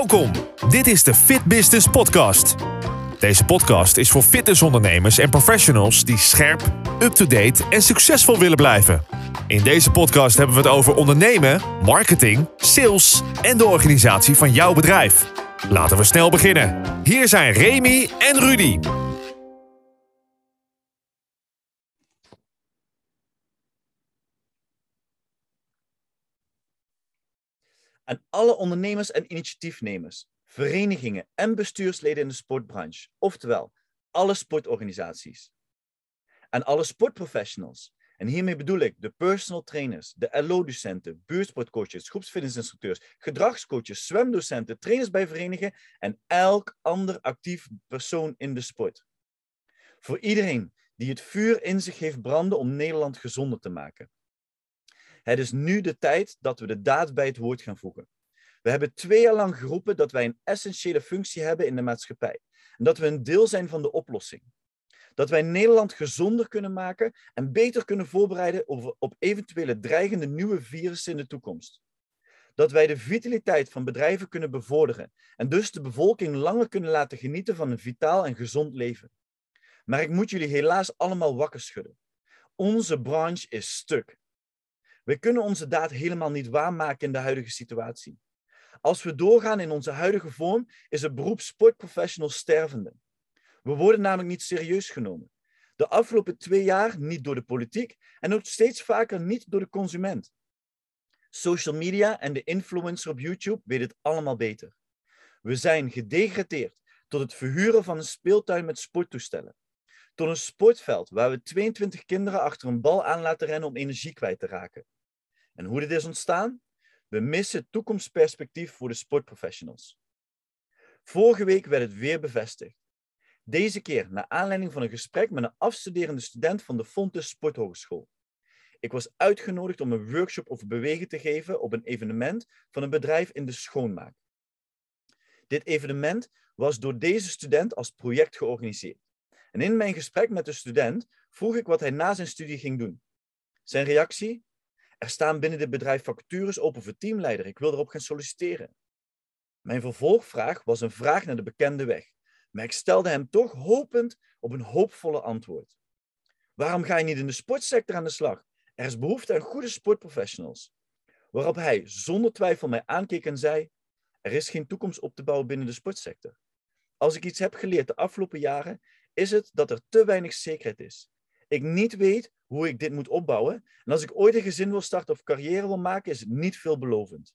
Welkom. Dit is de Fit Business Podcast. Deze podcast is voor fitnessondernemers en professionals die scherp, up-to-date en succesvol willen blijven. In deze podcast hebben we het over ondernemen, marketing, sales en de organisatie van jouw bedrijf. Laten we snel beginnen. Hier zijn Remy en Rudy. Aan alle ondernemers en initiatiefnemers, verenigingen en bestuursleden in de sportbranche, oftewel alle sportorganisaties. Aan alle sportprofessionals, en hiermee bedoel ik de personal trainers, de LO-docenten, buurtsportcoaches, groepsfitnessinstructeurs, gedragscoaches, zwemdocenten, trainers bij verenigingen en elk ander actief persoon in de sport. Voor iedereen die het vuur in zich heeft branden om Nederland gezonder te maken. Het is nu de tijd dat we de daad bij het woord gaan voegen. We hebben twee jaar lang geroepen dat wij een essentiële functie hebben in de maatschappij. En dat we een deel zijn van de oplossing. Dat wij Nederland gezonder kunnen maken en beter kunnen voorbereiden op eventuele dreigende nieuwe virussen in de toekomst. Dat wij de vitaliteit van bedrijven kunnen bevorderen en dus de bevolking langer kunnen laten genieten van een vitaal en gezond leven. Maar ik moet jullie helaas allemaal wakker schudden. Onze branche is stuk. We kunnen onze daad helemaal niet waarmaken in de huidige situatie. Als we doorgaan in onze huidige vorm, is het beroep sportprofessional stervende. We worden namelijk niet serieus genomen. De afgelopen twee jaar niet door de politiek en ook steeds vaker niet door de consument. Social media en de influencer op YouTube weten het allemaal beter. We zijn gedegradeerd tot het verhuren van een speeltuin met sporttoestellen. Tot een sportveld waar we 22 kinderen achter een bal aan laten rennen om energie kwijt te raken. En hoe dit is ontstaan? We missen toekomstperspectief voor de sportprofessionals. Vorige week werd het weer bevestigd. Deze keer naar aanleiding van een gesprek met een afstuderende student van de Fontes Sporthogeschool. Ik was uitgenodigd om een workshop over bewegen te geven op een evenement van een bedrijf in de schoonmaak. Dit evenement was door deze student als project georganiseerd. En in mijn gesprek met de student vroeg ik wat hij na zijn studie ging doen. Zijn reactie? Er staan binnen dit bedrijf vacatures open voor teamleider. Ik wil erop gaan solliciteren. Mijn vervolgvraag was een vraag naar de bekende weg. Maar ik stelde hem toch hopend op een hoopvolle antwoord. Waarom ga je niet in de sportsector aan de slag? Er is behoefte aan goede sportprofessionals. Waarop hij zonder twijfel mij aankeek en zei: Er is geen toekomst op te bouwen binnen de sportsector. Als ik iets heb geleerd de afgelopen jaren, is het dat er te weinig zekerheid is. Ik niet weet hoe ik dit moet opbouwen. En als ik ooit een gezin wil starten of carrière wil maken, is het niet veelbelovend.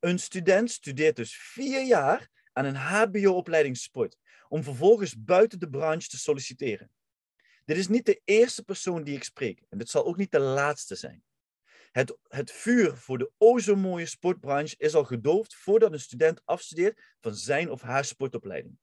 Een student studeert dus vier jaar aan een HBO-opleiding sport, om vervolgens buiten de branche te solliciteren. Dit is niet de eerste persoon die ik spreek, en dit zal ook niet de laatste zijn. Het, het vuur voor de o zo mooie sportbranche is al gedoofd voordat een student afstudeert van zijn of haar sportopleiding.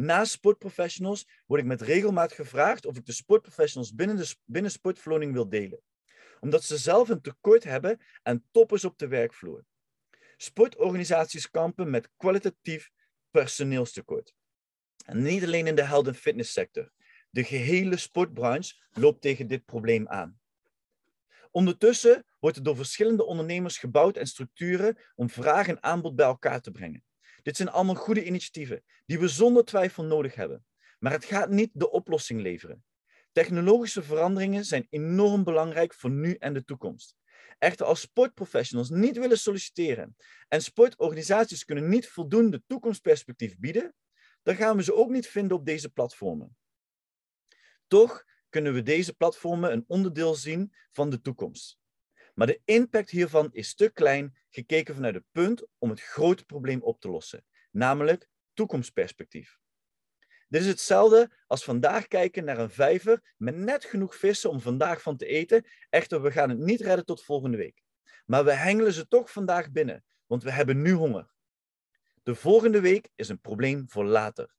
Naast sportprofessionals word ik met regelmaat gevraagd of ik de sportprofessionals binnen, de, binnen sportverloning wil delen. Omdat ze zelf een tekort hebben aan toppers op de werkvloer. Sportorganisaties kampen met kwalitatief personeelstekort. En niet alleen in de health- en fitnesssector. De gehele sportbranche loopt tegen dit probleem aan. Ondertussen wordt er door verschillende ondernemers gebouwd en structuren om vraag en aanbod bij elkaar te brengen. Dit zijn allemaal goede initiatieven die we zonder twijfel nodig hebben. Maar het gaat niet de oplossing leveren. Technologische veranderingen zijn enorm belangrijk voor nu en de toekomst. Echter, als sportprofessionals niet willen solliciteren en sportorganisaties kunnen niet voldoende toekomstperspectief bieden, dan gaan we ze ook niet vinden op deze platformen. Toch kunnen we deze platformen een onderdeel zien van de toekomst. Maar de impact hiervan is te klein gekeken vanuit het punt om het grote probleem op te lossen, namelijk toekomstperspectief. Dit is hetzelfde als vandaag kijken naar een vijver met net genoeg vissen om vandaag van te eten. Echter, we gaan het niet redden tot volgende week. Maar we hengelen ze toch vandaag binnen, want we hebben nu honger. De volgende week is een probleem voor later.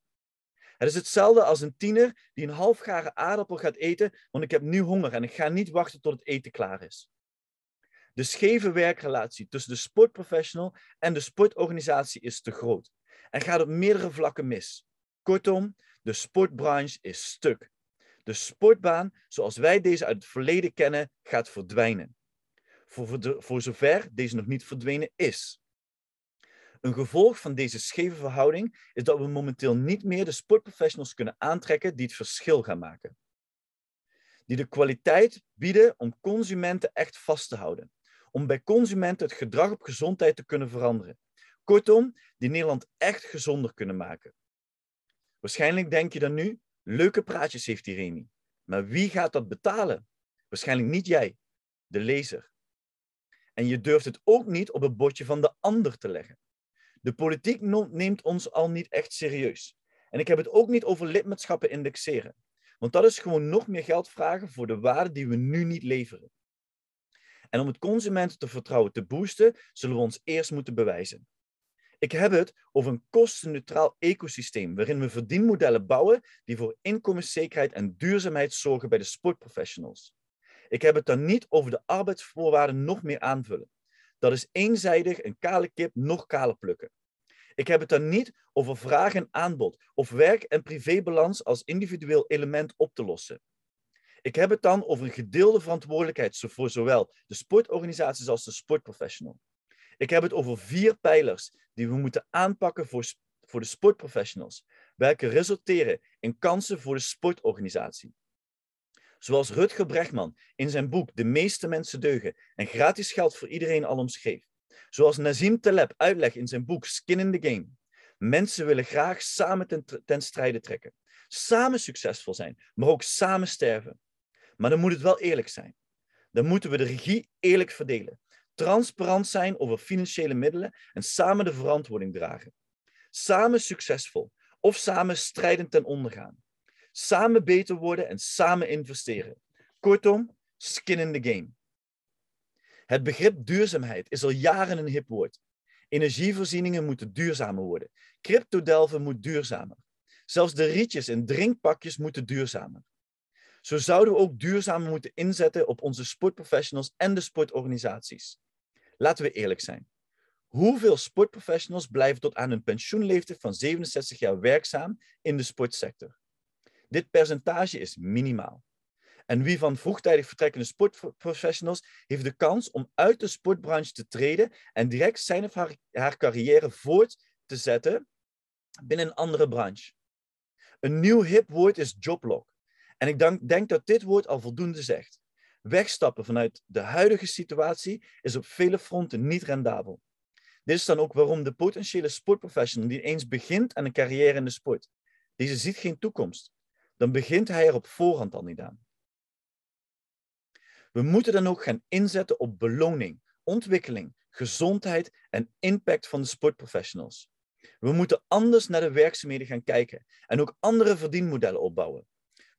Het is hetzelfde als een tiener die een halfgare aardappel gaat eten, want ik heb nu honger en ik ga niet wachten tot het eten klaar is. De scheve werkrelatie tussen de sportprofessional en de sportorganisatie is te groot en gaat op meerdere vlakken mis. Kortom, de sportbranche is stuk. De sportbaan, zoals wij deze uit het verleden kennen, gaat verdwijnen. Voor, voor, zover deze nog niet verdwenen is. Een gevolg van deze scheve verhouding is dat we momenteel niet meer de sportprofessionals kunnen aantrekken die het verschil gaan maken. Die de kwaliteit bieden om consumenten echt vast te houden. Om bij consumenten het gedrag op gezondheid te kunnen veranderen. Kortom, die Nederland echt gezonder kunnen maken. Waarschijnlijk denk je dan nu, leuke praatjes heeft die Remy. Maar wie gaat dat betalen? Waarschijnlijk niet jij, de lezer. En je durft het ook niet op het bordje van de ander te leggen. De politiek neemt ons al niet echt serieus. En ik heb het ook niet over lidmaatschappen indexeren. Want dat is gewoon nog meer geld vragen voor de waarde die we nu niet leveren. En om het consumentenvertrouwen te boosten, zullen we ons eerst moeten bewijzen. Ik heb het over een kostenneutraal ecosysteem waarin we verdienmodellen bouwen die voor inkomenszekerheid en duurzaamheid zorgen bij de sportprofessionals. Ik heb het dan niet over de arbeidsvoorwaarden nog meer aanvullen. Dat is eenzijdig een kale kip nog kaler plukken. Ik heb het dan niet over vraag en aanbod of werk- en privébalans als individueel element op te lossen. Ik heb het dan over een gedeelde verantwoordelijkheid voor zowel de sportorganisaties als de sportprofessional. Ik heb het over vier pijlers die we moeten aanpakken voor, voor de sportprofessionals, welke resulteren in kansen voor de sportorganisatie. Zoals Rutger Brechtman in zijn boek De meeste mensen deugen en gratis geld voor iedereen al omschreef. Zoals Nazim Taleb uitlegt in zijn boek Skin in the Game. Mensen willen graag samen ten, ten strijde trekken. Samen succesvol zijn, maar ook samen sterven. Maar dan moet het wel eerlijk zijn. Dan moeten we de regie eerlijk verdelen. Transparant zijn over financiële middelen en samen de verantwoording dragen. Samen succesvol of samen strijdend ten onder gaan. Samen beter worden en samen investeren. Kortom, skin in the game. Het begrip duurzaamheid is al jaren een hip woord. Energievoorzieningen moeten duurzamer worden. Cryptodelven moet duurzamer. Zelfs de rietjes en drinkpakjes moeten duurzamer. Zo zouden we ook duurzamer moeten inzetten op onze sportprofessionals en de sportorganisaties. Laten we eerlijk zijn. Hoeveel sportprofessionals blijven tot aan hun pensioenleeftijd van 67 jaar werkzaam in de sportsector? Dit percentage is minimaal. En wie van vroegtijdig vertrekkende sportprofessionals heeft de kans om uit de sportbranche te treden en direct zijn of haar, carrière voort te zetten binnen een andere branche? Een nieuw hip woord is joblock. En ik denk, denk dat dit woord al voldoende zegt. Wegstappen vanuit de huidige situatie is op vele fronten niet rendabel. Dit is dan ook waarom de potentiële sportprofessional die eens begint aan een carrière in de sport, deze ziet geen toekomst, dan begint hij er op voorhand al niet aan. We moeten dan ook gaan inzetten op beloning, ontwikkeling, gezondheid en impact van de sportprofessionals. We moeten anders naar de werkzaamheden gaan kijken en ook andere verdienmodellen opbouwen.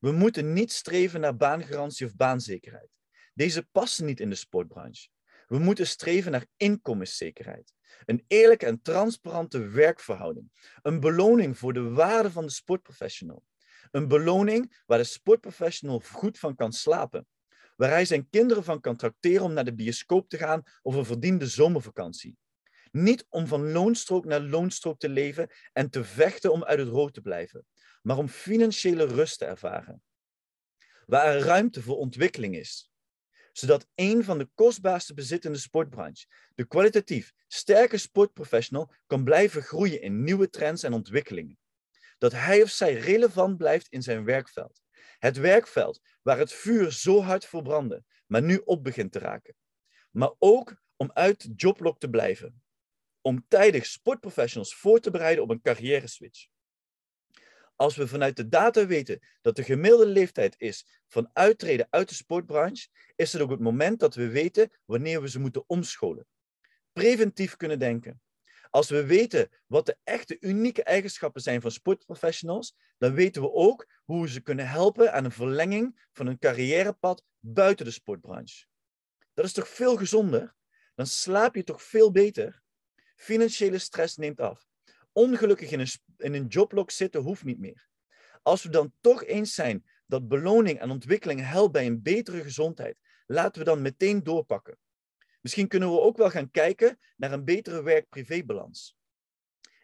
We moeten niet streven naar baangarantie of baanzekerheid. Deze passen niet in de sportbranche. We moeten streven naar inkomenszekerheid. Een eerlijke en transparante werkverhouding. Een beloning voor de waarde van de sportprofessional. Een beloning waar de sportprofessional goed van kan slapen. Waar hij zijn kinderen van kan tracteren om naar de bioscoop te gaan of een verdiende zomervakantie. Niet om van loonstrook naar loonstrook te leven en te vechten om uit het rood te blijven, maar om financiële rust te ervaren. Waar er ruimte voor ontwikkeling is, zodat een van de kostbaarste bezittende sportbranche, de kwalitatief sterke sportprofessional, kan blijven groeien in nieuwe trends en ontwikkelingen. Dat hij of zij relevant blijft in zijn werkveld. Het werkveld waar het vuur zo hard voor brandde, maar nu op begint te raken. Maar ook om uit joblok te blijven. Om tijdig sportprofessionals voor te bereiden op een carrière switch. Als we vanuit de data weten dat de gemiddelde leeftijd is van uittreden uit de sportbranche, is het ook het moment dat we weten wanneer we ze moeten omscholen. Preventief kunnen denken. Als we weten wat de echte unieke eigenschappen zijn van sportprofessionals, dan weten we ook hoe we ze kunnen helpen aan een verlenging van een carrièrepad buiten de sportbranche. Dat is toch veel gezonder? Dan slaap je toch veel beter? Financiële stress neemt af. Ongelukkig in een, in een zitten hoeft niet meer. Als we dan toch eens zijn dat beloning en ontwikkeling helpt bij een betere gezondheid, laten we dan meteen doorpakken. Misschien kunnen we ook wel gaan kijken naar een betere werk-privébalans.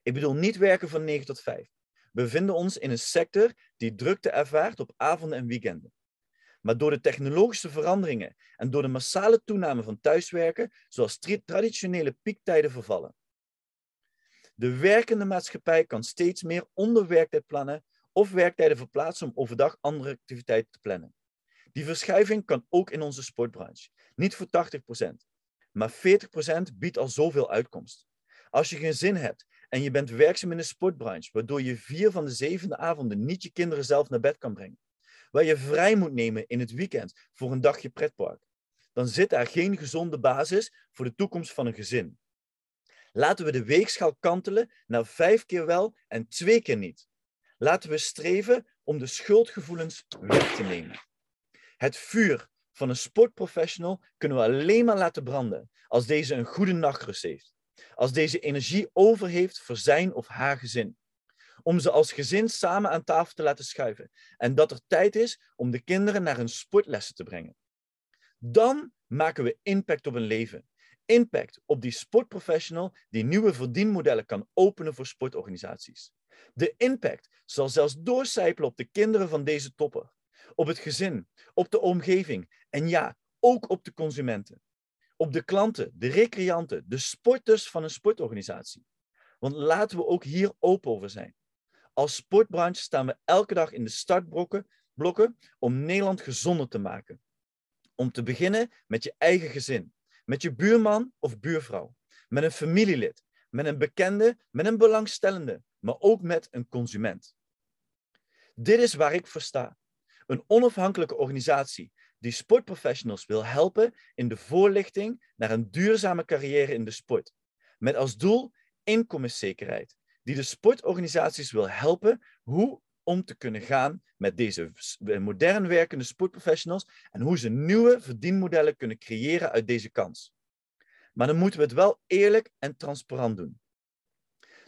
Ik bedoel niet werken van 9 tot 5. We bevinden ons in een sector die drukte ervaart op avonden en weekenden. Maar door de technologische veranderingen en door de massale toename van thuiswerken, zoals traditionele piektijden vervallen. De werkende maatschappij kan steeds meer onder werktijd plannen of werktijden verplaatsen om overdag andere activiteiten te plannen. Die verschuiving kan ook in onze sportbranche. Niet voor 80%, maar 40% biedt al zoveel uitkomst. Als je geen zin hebt en je bent werkzaam in de sportbranche, waardoor je vier van de zevende avonden niet je kinderen zelf naar bed kan brengen, waar je vrij moet nemen in het weekend voor een dagje pretpark, dan zit daar geen gezonde basis voor de toekomst van een gezin. Laten we de weegschaal kantelen naar vijf keer wel en twee keer niet. Laten we streven om de schuldgevoelens weg te nemen. Het vuur van een sportprofessional kunnen we alleen maar laten branden als deze een goede nachtrust heeft. Als deze energie over heeft voor zijn of haar gezin. Om ze als gezin samen aan tafel te laten schuiven. En dat er tijd is om de kinderen naar hun sportlessen te brengen. Dan maken we impact op hun leven. Impact op die sportprofessional die nieuwe verdienmodellen kan openen voor sportorganisaties. De impact zal zelfs doorcijpelen op de kinderen van deze topper, op het gezin, op de omgeving en ja, ook op de consumenten. Op de klanten, de recreanten, de sporters van een sportorganisatie. Want laten we ook hier open over zijn. Als sportbranche staan we elke dag in de startblokken om Nederland gezonder te maken. Om te beginnen met je eigen gezin, met je buurman of buurvrouw, met een familielid, met een bekende, met een belangstellende, maar ook met een consument. Dit is waar ik voor sta. Een onafhankelijke organisatie die sportprofessionals wil helpen in de voorlichting naar een duurzame carrière in de sport. Met als doel inkomenszekerheid, die de sportorganisaties wil helpen hoe om te kunnen gaan met deze modern werkende sportprofessionals en hoe ze nieuwe verdienmodellen kunnen creëren uit deze kans. Maar dan moeten we het wel eerlijk en transparant doen.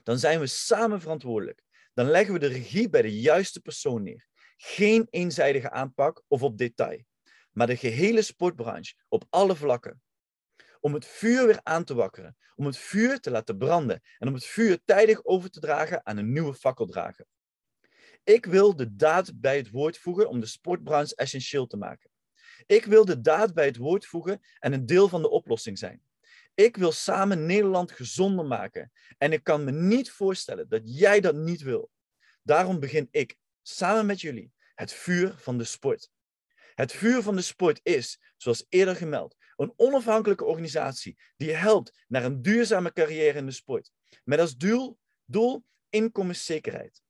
Dan zijn we samen verantwoordelijk. Dan leggen we de regie bij de juiste persoon neer. Geen eenzijdige aanpak of op detail, maar de gehele sportbranche op alle vlakken. Om het vuur weer aan te wakkeren, om het vuur te laten branden en om het vuur tijdig over te dragen aan een nieuwe fakkeldrager. Ik wil de daad bij het woord voegen om de sportbranche essentieel te maken. Ik wil de daad bij het woord voegen en een deel van de oplossing zijn. Ik wil samen Nederland gezonder maken. En ik kan me niet voorstellen dat jij dat niet wil. Daarom begin ik, samen met jullie, het vuur van de sport. Het vuur van de sport is, zoals eerder gemeld, een onafhankelijke organisatie die helpt naar een duurzame carrière in de sport. Met als doel, doel inkomenszekerheid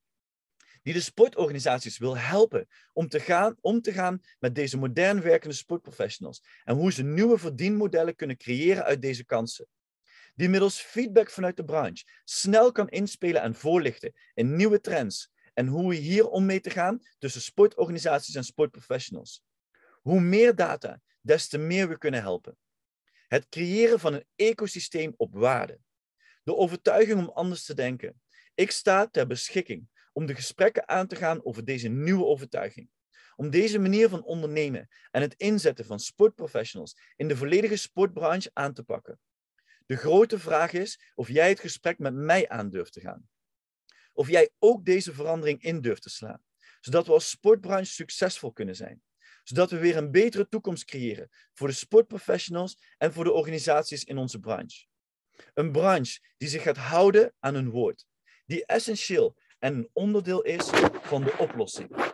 die de sportorganisaties wil helpen om te, gaan, om te gaan met deze modern werkende sportprofessionals en hoe ze nieuwe verdienmodellen kunnen creëren uit deze kansen. Die middels feedback vanuit de branche snel kan inspelen en voorlichten in nieuwe trends en hoe we hier om mee te gaan tussen sportorganisaties en sportprofessionals. Hoe meer data, des te meer we kunnen helpen. Het creëren van een ecosysteem op waarde. De overtuiging om anders te denken. Ik sta ter beschikking om de gesprekken aan te gaan over deze nieuwe overtuiging. Om deze manier van ondernemen en het inzetten van sportprofessionals in de volledige sportbranche aan te pakken. De grote vraag is of jij het gesprek met mij aan durft te gaan. Of jij ook deze verandering in durft te slaan, zodat we als sportbranche succesvol kunnen zijn. Zodat we weer een betere toekomst creëren voor de sportprofessionals en voor de organisaties in onze branche. Een branche die zich gaat houden aan hun woord, die essentieel en een onderdeel is van de oplossing.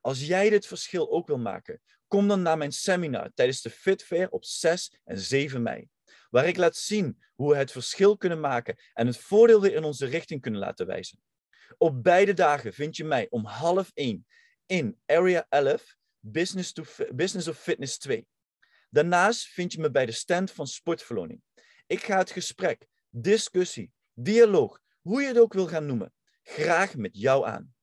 Als jij dit verschil ook wil maken, kom dan naar mijn seminar tijdens de Fit Fair op 6 en 7 mei, waar ik laat zien hoe we het verschil kunnen maken en het voordeel weer in onze richting kunnen laten wijzen. Op beide dagen vind je mij om half 1 in Area 11, Business, to, Business of Fitness 2. Daarnaast vind je me bij de stand van Sportverloning. Ik ga het gesprek, discussie, dialoog, hoe je het ook wil gaan noemen, graag met jou aan.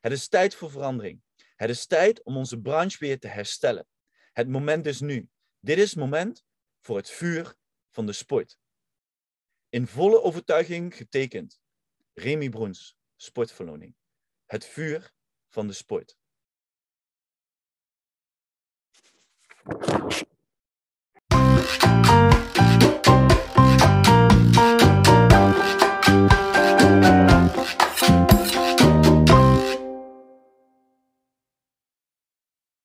Het is tijd voor verandering. Het is tijd om onze branche weer te herstellen. Het moment is nu. Dit is het moment voor het vuur van de sport. In volle overtuiging getekend. Remy Broens, Sportverloning. Het vuur van de sport.